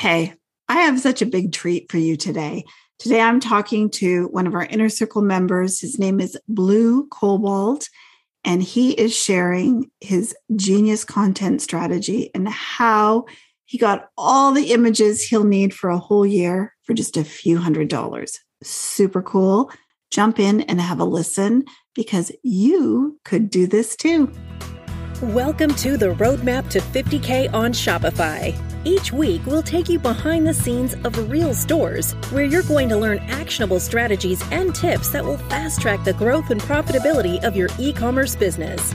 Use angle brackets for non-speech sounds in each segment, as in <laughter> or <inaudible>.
Hey, I have such a big treat for you today. Today, I'm talking to one of our inner circle members. His name is Blue Cobalt, and he is sharing his genius content strategy and how he got all the images he'll need for a whole year for just a few hundred dollars. Super cool. Jump in and have a listen because you could do this too. Welcome to the Roadmap to 50K on Shopify. Each week, we'll take you behind the scenes of real stores where you're going to learn actionable strategies and tips that will fast track the growth and profitability of your e commerce business.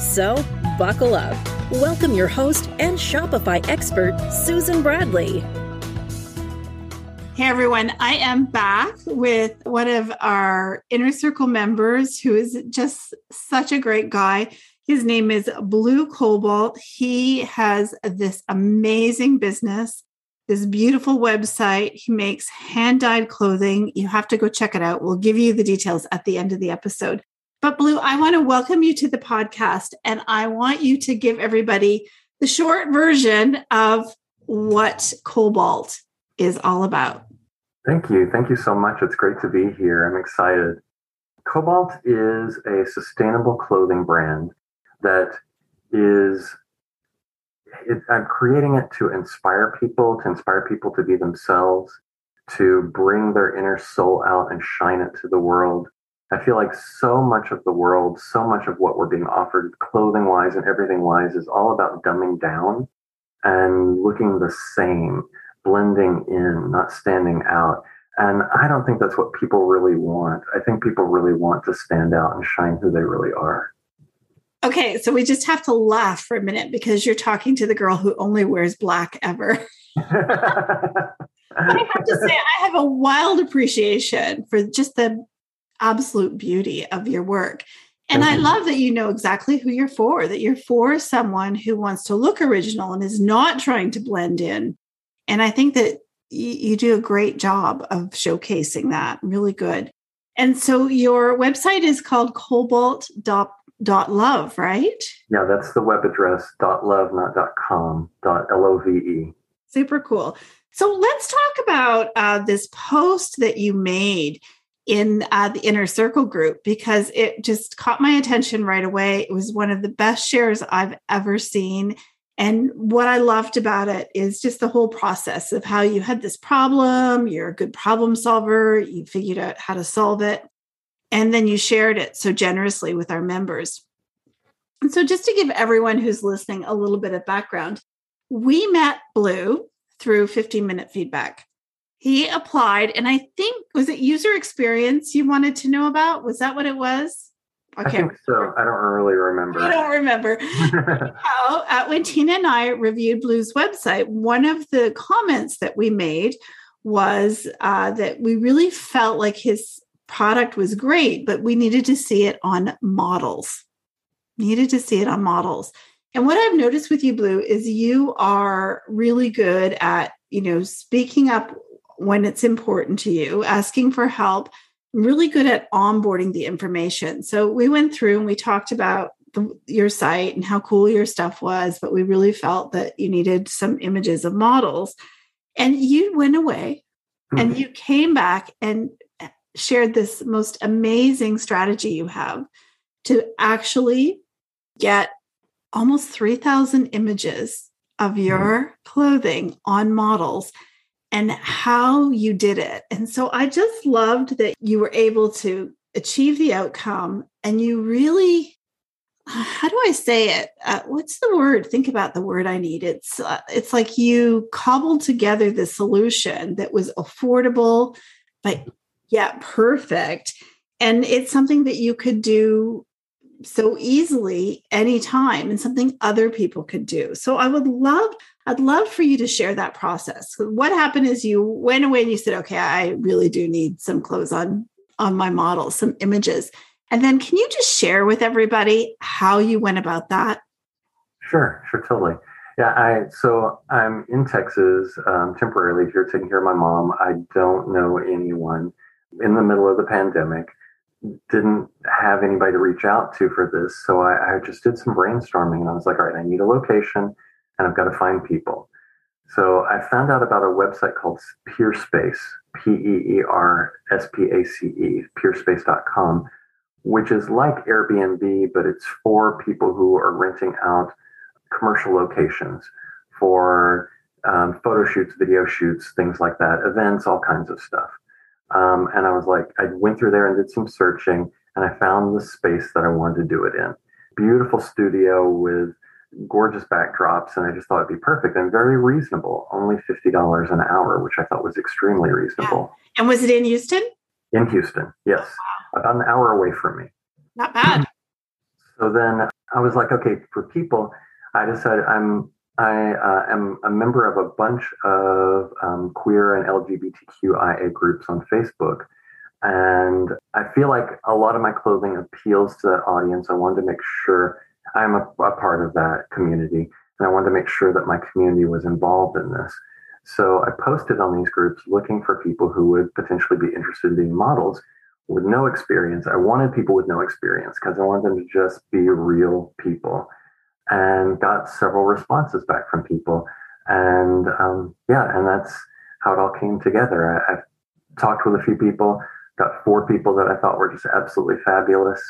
So, buckle up. Welcome your host and Shopify expert, Susan Bradley. Hey everyone, I am back with one of our inner circle members who is just such a great guy. His name is Blue Cobalt. He has this amazing business, this beautiful website. He makes hand dyed clothing. You have to go check it out. We'll give you the details at the end of the episode. But, Blue, I want to welcome you to the podcast and I want you to give everybody the short version of what Cobalt is all about. Thank you. Thank you so much. It's great to be here. I'm excited. Cobalt is a sustainable clothing brand that is it, I'm creating it to inspire people, to inspire people to be themselves, to bring their inner soul out and shine it to the world. I feel like so much of the world, so much of what we're being offered, clothing wise and everything wise, is all about dumbing down and looking the same, blending in, not standing out. And I don't think that's what people really want. I think people really want to stand out and shine who they really are. Okay, so we just have to laugh for a minute because you're talking to the girl who only wears black ever. <laughs> I have to say, I have a wild appreciation for just the absolute beauty of your work. And I love that you know exactly who you're for, that you're for someone who wants to look original and is not trying to blend in. And I think that you, do a great job of showcasing that. Really good. And so your website is called cobalt.com dot love, right? Yeah, that's the web address dot love, not dot com, dot L O V E. Super cool. So let's talk about uh, this post that you made in uh, the inner circle group because it just caught my attention right away. It was one of the best shares I've ever seen. And what I loved about it is just the whole process of how you had this problem, you're a good problem solver, you figured out how to solve it. And then you shared it so generously with our members. And so, just to give everyone who's listening a little bit of background, we met Blue through 15 minute feedback. He applied, and I think, was it user experience you wanted to know about? Was that what it was? Okay. I think so. I don't really remember. I don't remember. <laughs> How, uh, when Tina and I reviewed Blue's website, one of the comments that we made was uh, that we really felt like his product was great, but we needed to see it on models. Needed to see it on models. And what I've noticed with you, Blue, is you are really good at, you know, speaking up when it's important to you, asking for help, really good at onboarding the information. So we went through and we talked about the, your site and how cool your stuff was, but we really felt that you needed some images of models. And you went away mm-hmm. and you came back and shared this most amazing strategy you have to actually get almost 3,000 images of mm-hmm. your clothing on models and how you did it. And so I just loved that you were able to achieve the outcome and you really how do I say it? Uh, what's the word? Think about the word I need. It's uh, it's like you cobbled together the solution that was affordable, but yeah, perfect. And it's something that you could do so easily anytime and something other people could do. So I would love, I'd love for you to share that process. What happened is you went away and you said, okay, I really do need some clothes on on my model, some images. And then can you just share with everybody how you went about that? Sure, sure, totally. Yeah, I so I'm in Texas um, temporarily here, taking care of my mom. I don't know anyone in the middle of the pandemic, didn't have anybody to reach out to for this. So I, I just did some brainstorming and I was like, all right, I need a location and I've got to find people. So I found out about a website called Peerspace, P E E R S P A C E, peerspace.com, which is like Airbnb, but it's for people who are renting out commercial locations for um, photo shoots, video shoots, things like that, events, all kinds of stuff. Um, and I was like, I went through there and did some searching, and I found the space that I wanted to do it in. Beautiful studio with gorgeous backdrops, and I just thought it'd be perfect and very reasonable. Only fifty dollars an hour, which I thought was extremely reasonable. Yeah. And was it in Houston? In Houston, yes, wow. about an hour away from me. Not bad. So then I was like, okay, for people, I decided I'm I uh, am a member of a bunch of um, queer and LGBTQIA groups on Facebook. And I feel like a lot of my clothing appeals to that audience. I wanted to make sure I'm a, a part of that community. And I wanted to make sure that my community was involved in this. So I posted on these groups looking for people who would potentially be interested in being models with no experience. I wanted people with no experience because I wanted them to just be real people and got several responses back from people. And um, yeah, and that's how it all came together. I, I talked with a few people, got four people that I thought were just absolutely fabulous,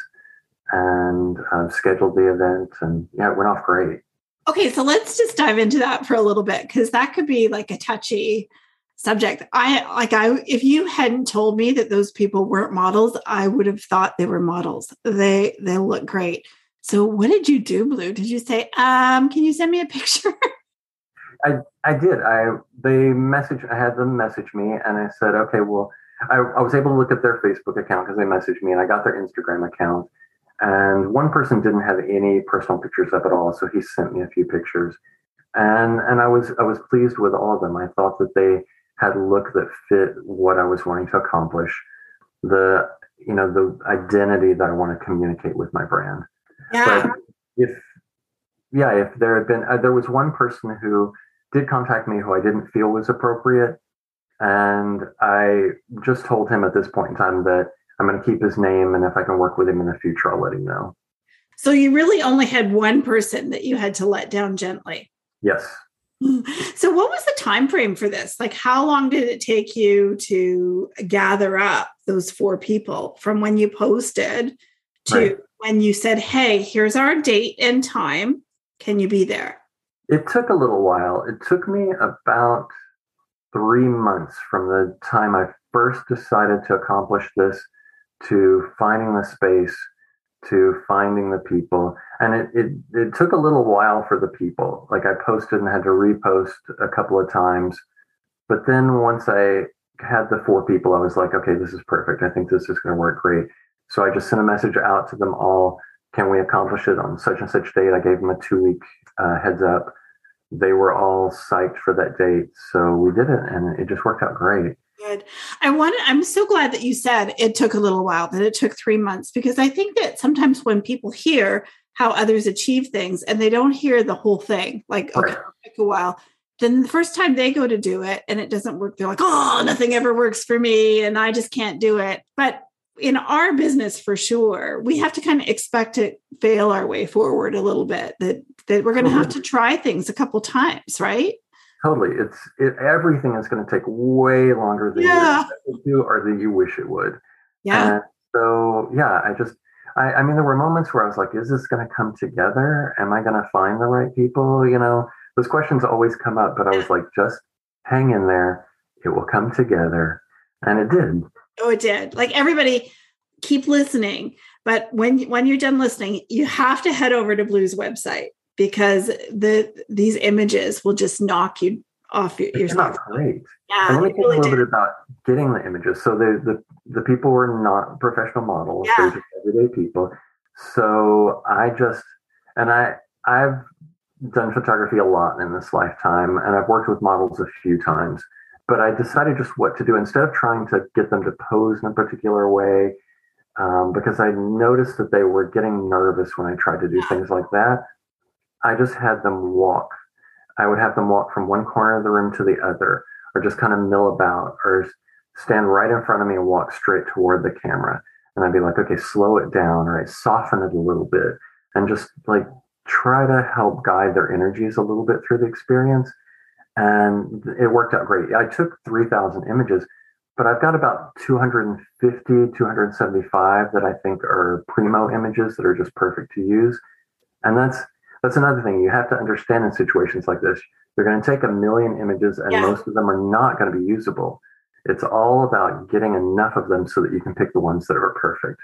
and uh, scheduled the event. And yeah, it went off great. Okay, so let's just dive into that for a little bit because that could be like a touchy subject. I like I if you hadn't told me that those people weren't models, I would have thought they were models. They they look great. So what did you do, Blue? Did you say, um, can you send me a <laughs> picture? I, I did. I they message I had them message me and I said, okay, well, I, I was able to look at their Facebook account because they messaged me and I got their Instagram account. And one person didn't have any personal pictures up at all, so he sent me a few pictures. And and I was I was pleased with all of them. I thought that they had a look that fit what I was wanting to accomplish, the you know, the identity that I want to communicate with my brand. Yeah. But if yeah, if there had been, uh, there was one person who did contact me who I didn't feel was appropriate, and I just told him at this point in time that I'm going to keep his name, and if I can work with him in the future, I'll let him know. So you really only had one person that you had to let down gently. Yes. <laughs> So what was the time frame for this? Like how long did it take you to gather up those four people from when you posted to right when you said, Hey, here's our date and time. Can you be there? It took a little while. It took me about three months from the time I first decided to accomplish this to finding the space to finding the people and it, it it took a little while for the people like i posted and had to repost a couple of times but then once i had the four people i was like okay this is perfect i think this is going to work great so I just sent a message out to them all. Can we accomplish it on such and such date? I gave them a two week uh, heads up. They were all psyched for that date. So we did it and it just worked out great. Good. I want I'm so glad that you said it took a little while, that it took three months, because I think that sometimes when people hear how others achieve things and they don't hear the whole thing, like, okay, right. it took a while, then the first time they go to do it and it doesn't work, they're like, oh, nothing ever works for me and I just can't do it. But in our business for sure we have to kind of expect to fail our way forward a little bit that that we're going to have mm-hmm. to try things a couple times right? Totally it's it, everything is going to take way longer than yeah. you do or than you wish it would. Yeah. And so yeah i just I, I mean there were moments where i was like is this going to come together? Am i going to find the right people? You know those questions always come up but i was like just hang in there. It will come together. And it did Oh, it did. Like everybody, keep listening. But when when you're done listening, you have to head over to Blue's website because the these images will just knock you off your. It's not great. Yeah, let me talk really a little did. bit about getting the images. So the the the people were not professional models; yeah. they're just everyday people. So I just and I I've done photography a lot in this lifetime, and I've worked with models a few times but I decided just what to do instead of trying to get them to pose in a particular way, um, because I noticed that they were getting nervous when I tried to do things like that. I just had them walk. I would have them walk from one corner of the room to the other, or just kind of mill about, or stand right in front of me and walk straight toward the camera. And I'd be like, okay, slow it down, or I soften it a little bit, and just like try to help guide their energies a little bit through the experience and it worked out great. I took 3,000 images, but I've got about 250, 275 that I think are primo images that are just perfect to use. And that's that's another thing you have to understand in situations like this. You're going to take a million images, and yeah. most of them are not going to be usable. It's all about getting enough of them so that you can pick the ones that are perfect.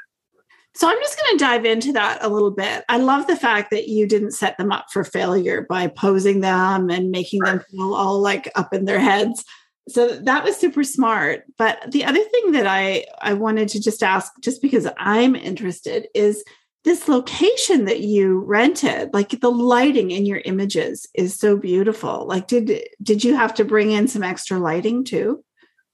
So I'm just going to dive into that a little bit. I love the fact that you didn't set them up for failure by posing them and making them feel all like up in their heads. So that was super smart. But the other thing that I I wanted to just ask just because I'm interested is this location that you rented like the lighting in your images is so beautiful like did did you have to bring in some extra lighting too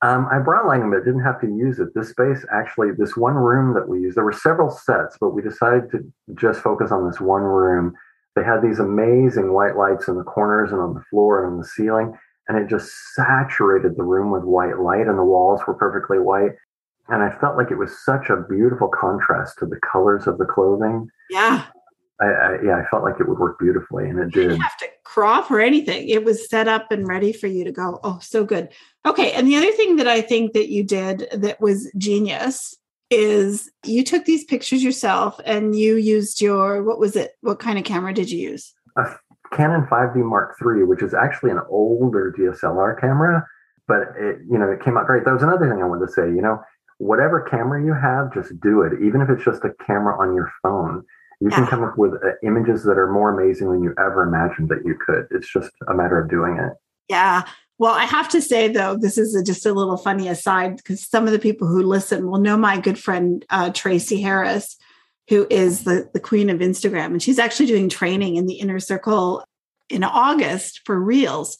um, I brought lighting, but didn't have to use it. This space, actually, this one room that we used, there were several sets, but we decided to just focus on this one room. They had these amazing white lights in the corners and on the floor and on the ceiling, and it just saturated the room with white light, and the walls were perfectly white. And I felt like it was such a beautiful contrast to the colors of the clothing. Yeah. I, I, yeah, I felt like it would work beautifully, and it did. you did. have to crop or anything. It was set up and ready for you to go. Oh, so good. Okay, and the other thing that I think that you did that was genius is you took these pictures yourself and you used your what was it? What kind of camera did you use? A Canon 5D Mark III, which is actually an older DSLR camera, but it you know it came out great. That was another thing I wanted to say. You know, whatever camera you have, just do it, even if it's just a camera on your phone you yeah. can come up with uh, images that are more amazing than you ever imagined that you could. It's just a matter of doing it. Yeah. Well, I have to say though, this is a, just a little funny aside because some of the people who listen will know my good friend uh, Tracy Harris, who is the the queen of Instagram, and she's actually doing training in the inner circle in August for Reels.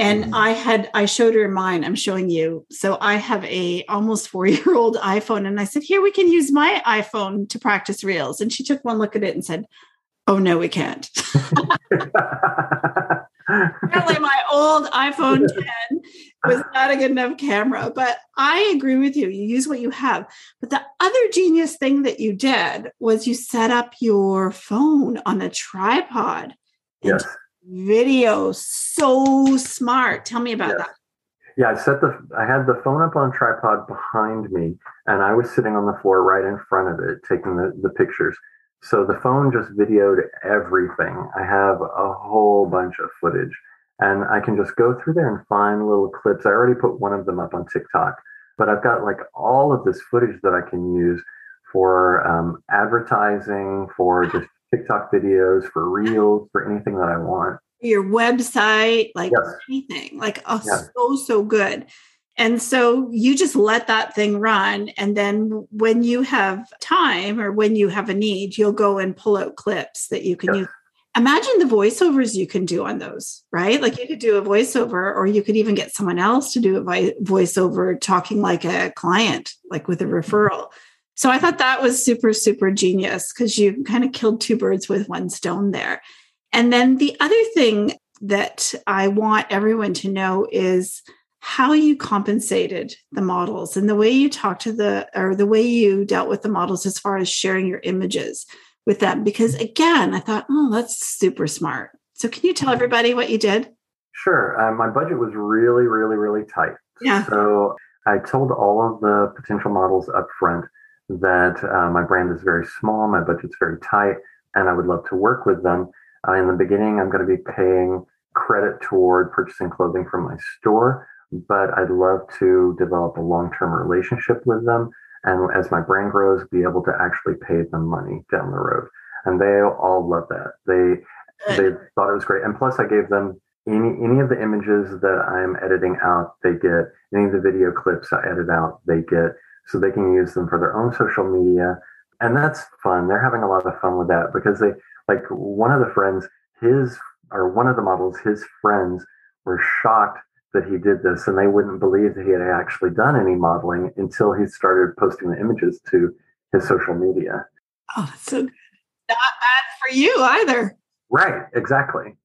And mm-hmm. I had I showed her mine. I'm showing you. So I have a almost four year old <laughs> iPhone, and I said, "Here, we can use my iPhone to practice reels." And she took one look at it and said, "Oh no, we can't." <laughs> Apparently, my old iPhone <laughs> 10 was not a good enough camera. But I agree with you. You use what you have. But the other genius thing that you did was you set up your phone on a tripod. Yes video. So smart. Tell me about yes. that. Yeah i set the i had the phone up on tripod behind me and i was sitting on the floor right in front of it taking the, the pictures. So the phone just videoed everything. I have a whole bunch of footage and i can just go through there and find little clips. I already put one of them up on tiktok but i've got like all of this footage that i can use for um, advertising for just TikTok videos, for reels, for anything that I want. Your website, like yes. anything, like oh, yes. so so good. And so you just let that thing run. And then when you have time or when you have a need, you'll go and pull out clips that you can yes. use. Imagine the voiceovers you can do on those, right? Like you could do a voiceover, or you could even get someone else to do a voiceover talking like a client, like with a mm-hmm. So I thought that was super, super genius because you kind of killed two birds with one stone there. And then the other thing that I want everyone to know is how you compensated the models and the way you talked to the or the way you dealt with the models as far as sharing your images with them. Because again i thought oh that's super smart. So can you tell everybody what you did? Sure uh, my budget was really really really tight. Yeah. So i told all of the potential models up front that uh, my brand is very small, my budget's very tight, and I would love to work with them. Uh, in the beginning, I'm going to be paying credit toward purchasing clothing from my store, but I'd love to develop a long term relationship with them. And as my brand grows, be able to actually pay them money down the road. And they all love that. They they thought it was great. And plus, I gave them any any of the images that I'm editing out, they get. Any of the video clips I edit out, they get so they can use them for their own social media. And that's fun. They're having a lot of fun with that because they, like, one of the friends, his, or one of the models, his friends were shocked that he did this and they wouldn't believe that he had actually done any modeling until he started posting the images to his social media. Oh, so. Not bad for you either. Right, exactly.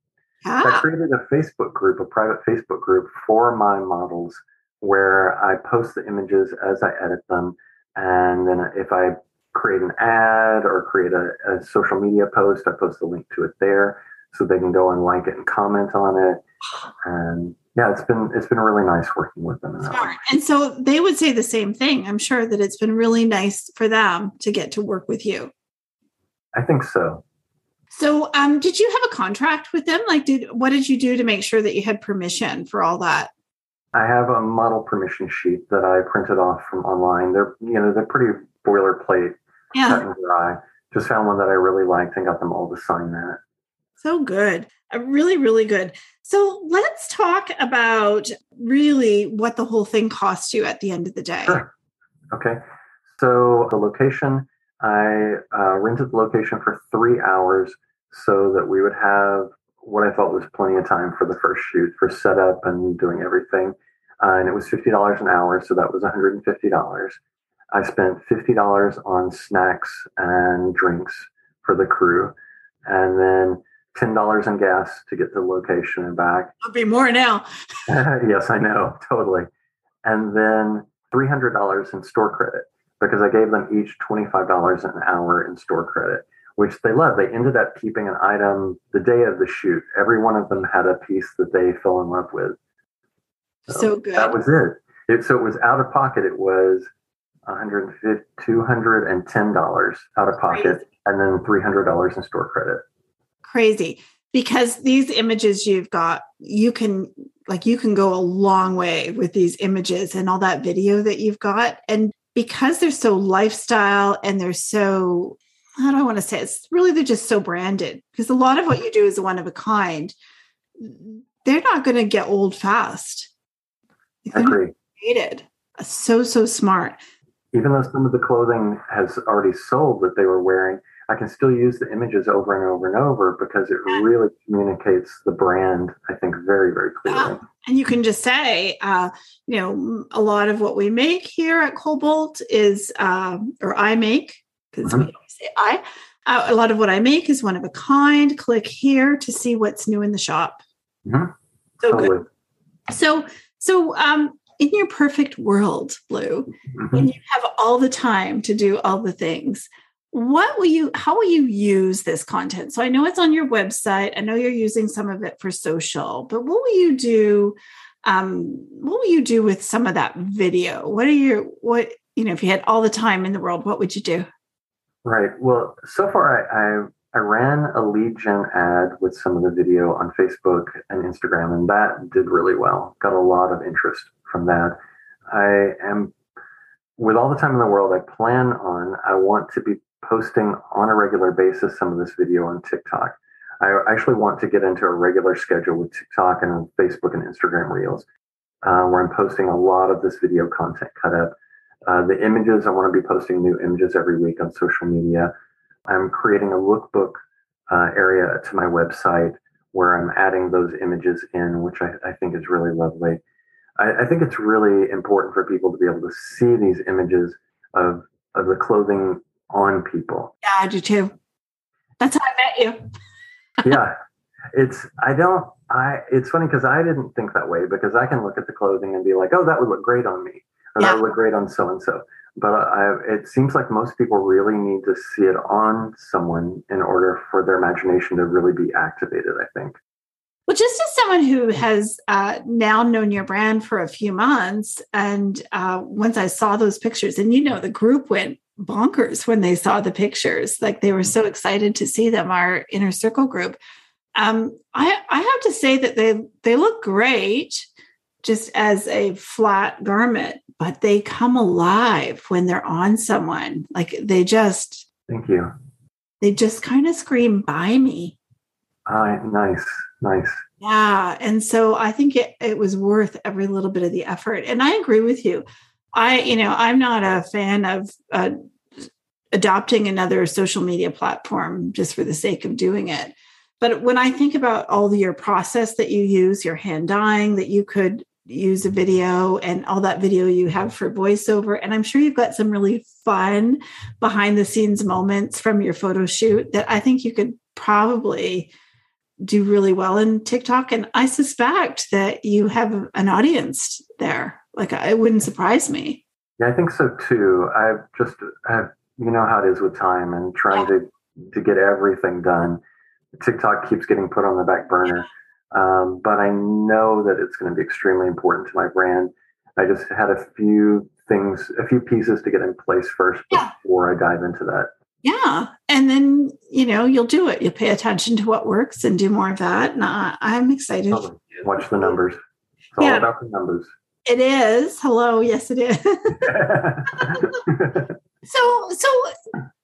Yeah. I ah. created a Facebook group, a private Facebook group for my models where I post the images as I edit them. And then if I create an ad or create a, a social media post, I post a link to it there so they can go and like it and comment on it. And yeah, it's been it's been really nice working with them. And so they would say the same thing. I'm sure that it's been really nice for them to get to work with you. I think so. So, um, did you have a contract with them? Like, did what did you do to make sure that you had permission for all that? I have a model permission sheet that I printed off from online. They're you know they're pretty boilerplate, yeah. cut and dry. Just found one that I really liked and got them all to sign that. So good, uh, really, really good. So let's talk about really what the whole thing cost you at the end of the day. Sure. Okay, so the location I uh, rented the location for three hours so that we would have what I thought was plenty of time for the first shoot for setup and doing everything. Uh, and it was $50 an hour, so that was $150. I spent $50 on snacks and drinks for the crew, and then $10 in gas to get to the location and back. It'll be more now. <laughs> <laughs> yes, I know, totally. And then $300 in store credit because I gave them each $25 an hour in store credit, which they love. They ended up keeping an item the day of the shoot. Every one of them had a piece that they fell in love with. So, so good. That was it. it. So it was out of pocket. It was $150, $210 out of pocket, Crazy. and then $300 in store credit. Crazy. Because these images you've got, you can like you can go a long way with these images and all that video that you've got. And because they're so lifestyle and they're so how do I want to say it? it's really they're just so branded because a lot of what you do is one of a kind. They're not going to get old fast. I agree. Created so so smart. Even though some of the clothing has already sold that they were wearing, I can still use the images over and over and over because it really communicates the brand, I think, very, very clearly. Yeah. And you can just say, uh, you know, a lot of what we make here at Cobalt is, uh, or I make, because mm-hmm. we say I, uh, a lot of what I make is one of a kind. Click here to see what's new in the shop. Mm-hmm. So totally. good. So, so um, in your perfect world, Blue, mm-hmm. when you have all the time to do all the things, what will you how will you use this content? So i know it's on your website. I know you're using some of it for social but what will you do um, what will you do with some of that video? What are your what you know if you had all the time in the world what would you do? Right. Well so far i i, ran a lead gen ad with some of the video on facebook and instagram and that did really well got a lot of interest from that i am with all the time in the world i plan on i want to be posting on a regular basis some of this video on TikTok. I actually want to get into a regular schedule with TikTok and Facebook and Instagram Reels, uh, where I'm posting a lot of this video content cut up. Uh, the images, I want to be posting new images every week on social media. I'm creating a lookbook uh, area to my website where I'm adding those images in, which I, I think is really lovely. I, I think it's really important for people to be able to see these images of, of the clothing on people. Yeah, I do too. That's how I met you. <laughs> yeah. It's I don't I it's funny because I didn't think that way because I can look at the clothing and be like, oh, that would look great on me. Or yeah. that would look great on so and so. But I, it seems like most people really need to see it on someone in order for their imagination to really be activated, I think. Well, just as someone who has uh, now known your brand for a few months, and uh, once I saw those pictures, and you know, the group went bonkers when they saw the pictures. Like they were so excited to see them, our inner circle group. Um, I, I have to say that they they look great just as a flat garment, but they come alive when they're on someone. Like they just thank you. They just kind of scream by me. Uh, nice, nice. Yeah. And so I think it, it was worth every little bit of the effort. And I agree with you. I, you know, I'm not a fan of uh, adopting another social media platform just for the sake of doing it. But when I think about all your process that you use, your hand dyeing, that you could use a video and all that video you have for voiceover. And I'm sure you've got some really fun behind the scenes moments from your photo shoot that I think you could probably do really well in TikTok. And I suspect that you have an audience there. Like it wouldn't surprise me. Yeah, I think so too. I've just I've you know how it is with time and trying yeah. to to get everything done. TikTok keeps getting put on the back burner. Um, but I know that it's going to be extremely important to my brand. I just had a few things, a few pieces to get in place first Yeah. before I dive into that. Yeah. And then, you know, you'll do it. You'll pay attention to what works and do more of that. And I, I'm excited. Watch the numbers. It's all about the numbers. It is. Hello. Yes, it is. <laughs> <laughs> so, so,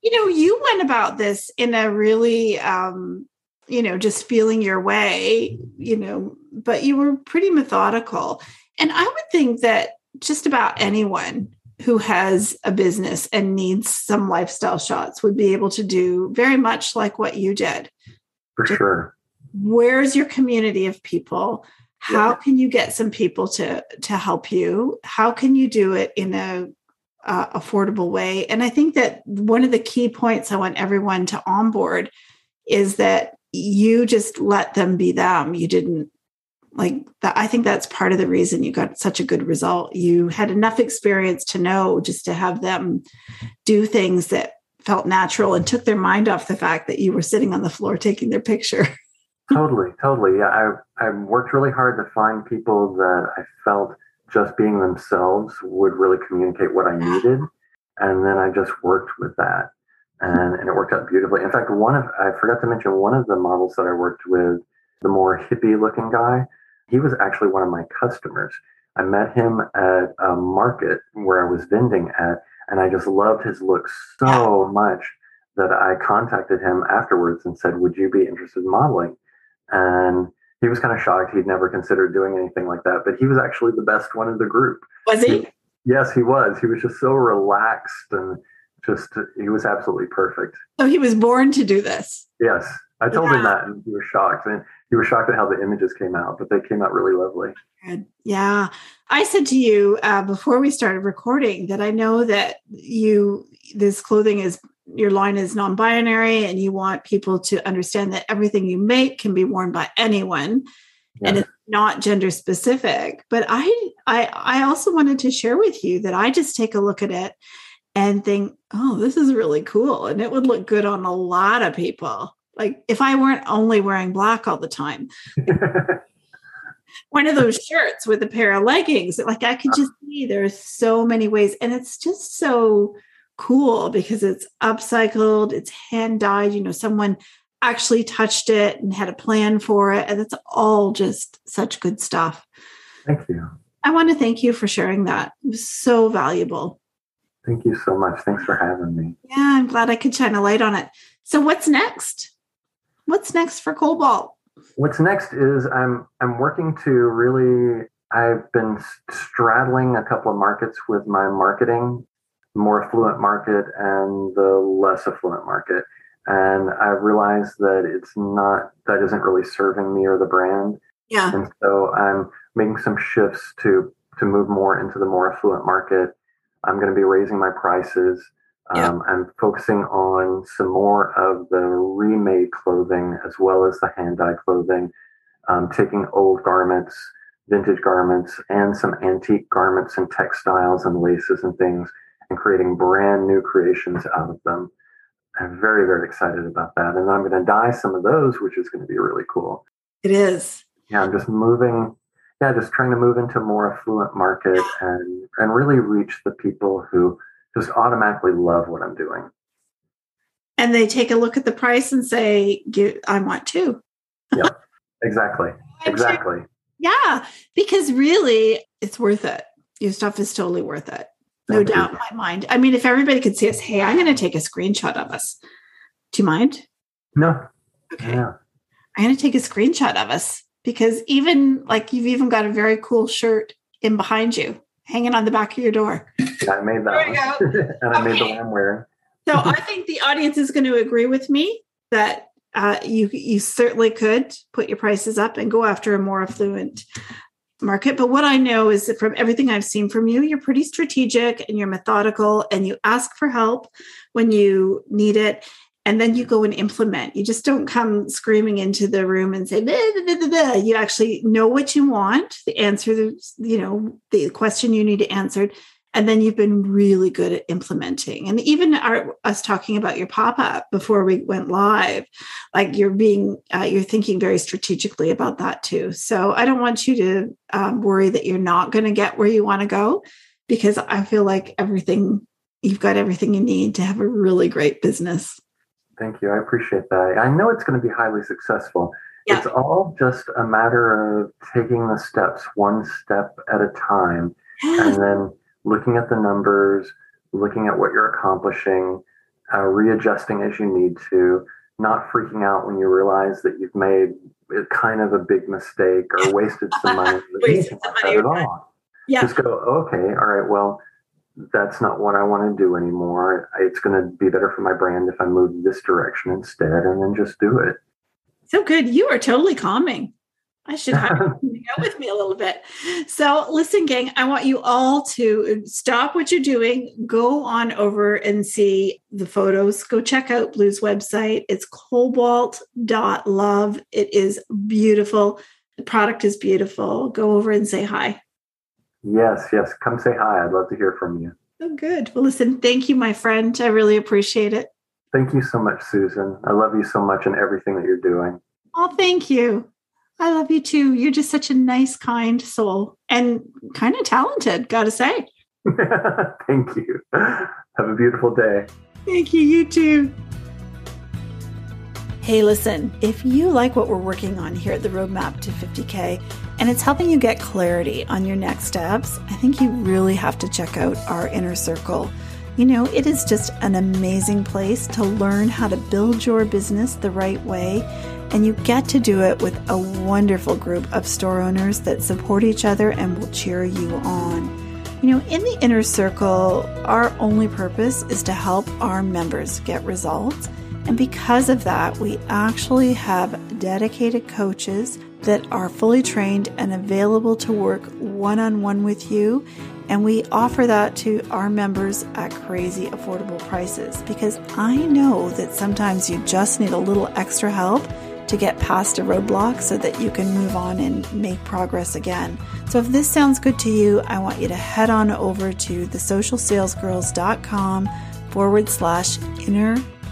you know, you went about this in a really, um, you know, just feeling your way, you know, but you were pretty methodical. And I would think that just about anyone who has a business and needs some lifestyle shots would be able to do very much like what you did. For sure. where's your community of people how Yeah. can you get some people to to help you how can you do it in a uh, affordable way and i think that one of the key points i want everyone to onboard is that you just let them be them. You didn't like that i think that's part of the reason you got such a good result. You had enough experience to know just to have them do things that felt natural and took their mind off the fact that you were sitting on the floor taking their picture. <laughs> Totally, totally. Yeah, I I worked really hard to find people that I felt just being themselves would really communicate what I needed, and then I just worked with that, and and it worked out beautifully. In fact, one of I forgot to mention one of the models that I worked with, the more hippie looking guy, he was actually one of my customers. I met him at a market where I was vending at, and I just loved his look so much that I contacted him afterwards and said, "Would you be interested in modeling?" and he was kind of shocked. He'd never considered doing anything like that, but he was actually the best one in the group. was he Yes, he was. He was just so relaxed and just he was absolutely perfect. so he was born to do this Yes, I told him that, and he was shocked. And he was shocked at how the images came out, but they came out really lovely. Good. Yeah. I said to you uh, before we started recording that I know that you, this clothing is, your line is non binary and you want people to understand that everything you make can be worn by anyone and it's not gender specific. But I, I, I also wanted to share with you that I just take a look at it and think, oh, this is really cool. And it would look good on a lot of people. Like if I weren't only wearing black all the time, one of those shirts with a pair of leggings. Like I could uh-huh. just see there's so many ways. And it's just so cool because it's upcycled, it's hand dyed, you know, someone actually touched it and had a plan for it. And it's all just such good stuff. Thank you. I want to thank you for sharing that. It was so valuable. Thank you so much. Thanks for having me. Yeah, I'm glad I could shine a light on it. So what's next? What's next for Cobalt? What's next is I'm I'm working to really I've been straddling a couple of markets with my marketing, more affluent market and the less affluent market. And I realized that it's not that isn't really serving me or the brand. Yeah. And so I'm making some shifts to to move more into the more affluent market. I'm going to be raising my prices. Um, I'm focusing on some more of the remade clothing as well as the hand dyed clothing, um, taking old garments, vintage garments, and some antique garments and textiles and laces and things, and creating brand new creations out of them. I'm very, very excited about that. And I'm going to dye some of those, which is going to be really cool It is. yeah, I'm just moving. Yeah, just trying to move into more affluent market and and really reach the people who just automatically love what I'm doing. And they take a look at the price and say, I want two. Exactly. <laughs> Exactly. Yeah, because really it's worth it. Your stuff is totally worth it. No Thank you. doubt in my mind. I mean, if everybody could see us, hey, I'm going to take a screenshot of us. Do you mind? No. Okay. Yeah. I'm going to take a screenshot of us because even like you've even got a very cool shirt in behind you hanging on the back of your door. yeah, I made There we that one. <laughs> and I made the Okay. one I'm wearing. So <laughs> I think the audience is going to agree with me that uh, you you certainly could put your prices up and go after a more affluent market. But what I know is that from everything I've seen from you, you're pretty strategic and you're methodical and you ask for help when you need it. And then you go and implement. You just don't come screaming into the room and say, you actually know what you want, the answer, the- you know, the question you need answered, and then you've been really good at implementing. And even our, us talking about your pop-up before we went live like you're being uh, you're thinking very strategically about that too. So i don't want you to um, worry that you're not going to get where you want to go because i feel like everything you've got everything you need to have a really great business thank you i appreciate that i know it's going to be highly successful yeah. it's all just a matter of taking the steps one step at a time and then looking at the numbers, looking at what you're accomplishing, uh, readjusting as you need to, not freaking out when you realize that you've made kind of a big mistake or <laughs> wasted some money. <laughs> wasted some money at all. Yeah. Just go, okay, all right, well, that's not what I want to do anymore. It's going to be better for my brand if I move this direction instead, and then just do it. So good. You are totally calming. I should have <laughs> you go with me a little bit. So, listen, gang, I want you all to stop what you're doing, go on over and see the photos. Go check out Blue's website. It's cobalt.love. It is beautiful. The product is beautiful. Go over and say hi. Yes, yes. Come say hi. I'd love to hear from you. Oh, good. Well, listen, thank you, my friend. I really appreciate it. Thank you so much, Susan. I love you so much and everything that you're doing. Oh, thank you. I love you too. You're just such a nice, kind soul and kind of talented, gotta say. <laughs> <laughs> Thank you. Have a beautiful day. Thank you. You too. Hey, listen, if you like what we're working on here at the Roadmap to 50K and it's helping you get clarity on your next steps, I think you really have to check out our inner circle. You know, it is just an amazing place to learn how to build your business the right way and you get to do it with a wonderful group of store owners that support each other and will cheer you on. You know, in the inner circle, our only purpose is to help our members get results. And because of that, we actually have dedicated coaches that are fully trained and available to work one on one with you. And we offer that to our members at crazy affordable prices because I know that sometimes you just need a little extra help to get past a roadblock so that you can move on and make progress again. So if this sounds good to you, I want you to head on over to thesocialsalesgirls.com forward slash inner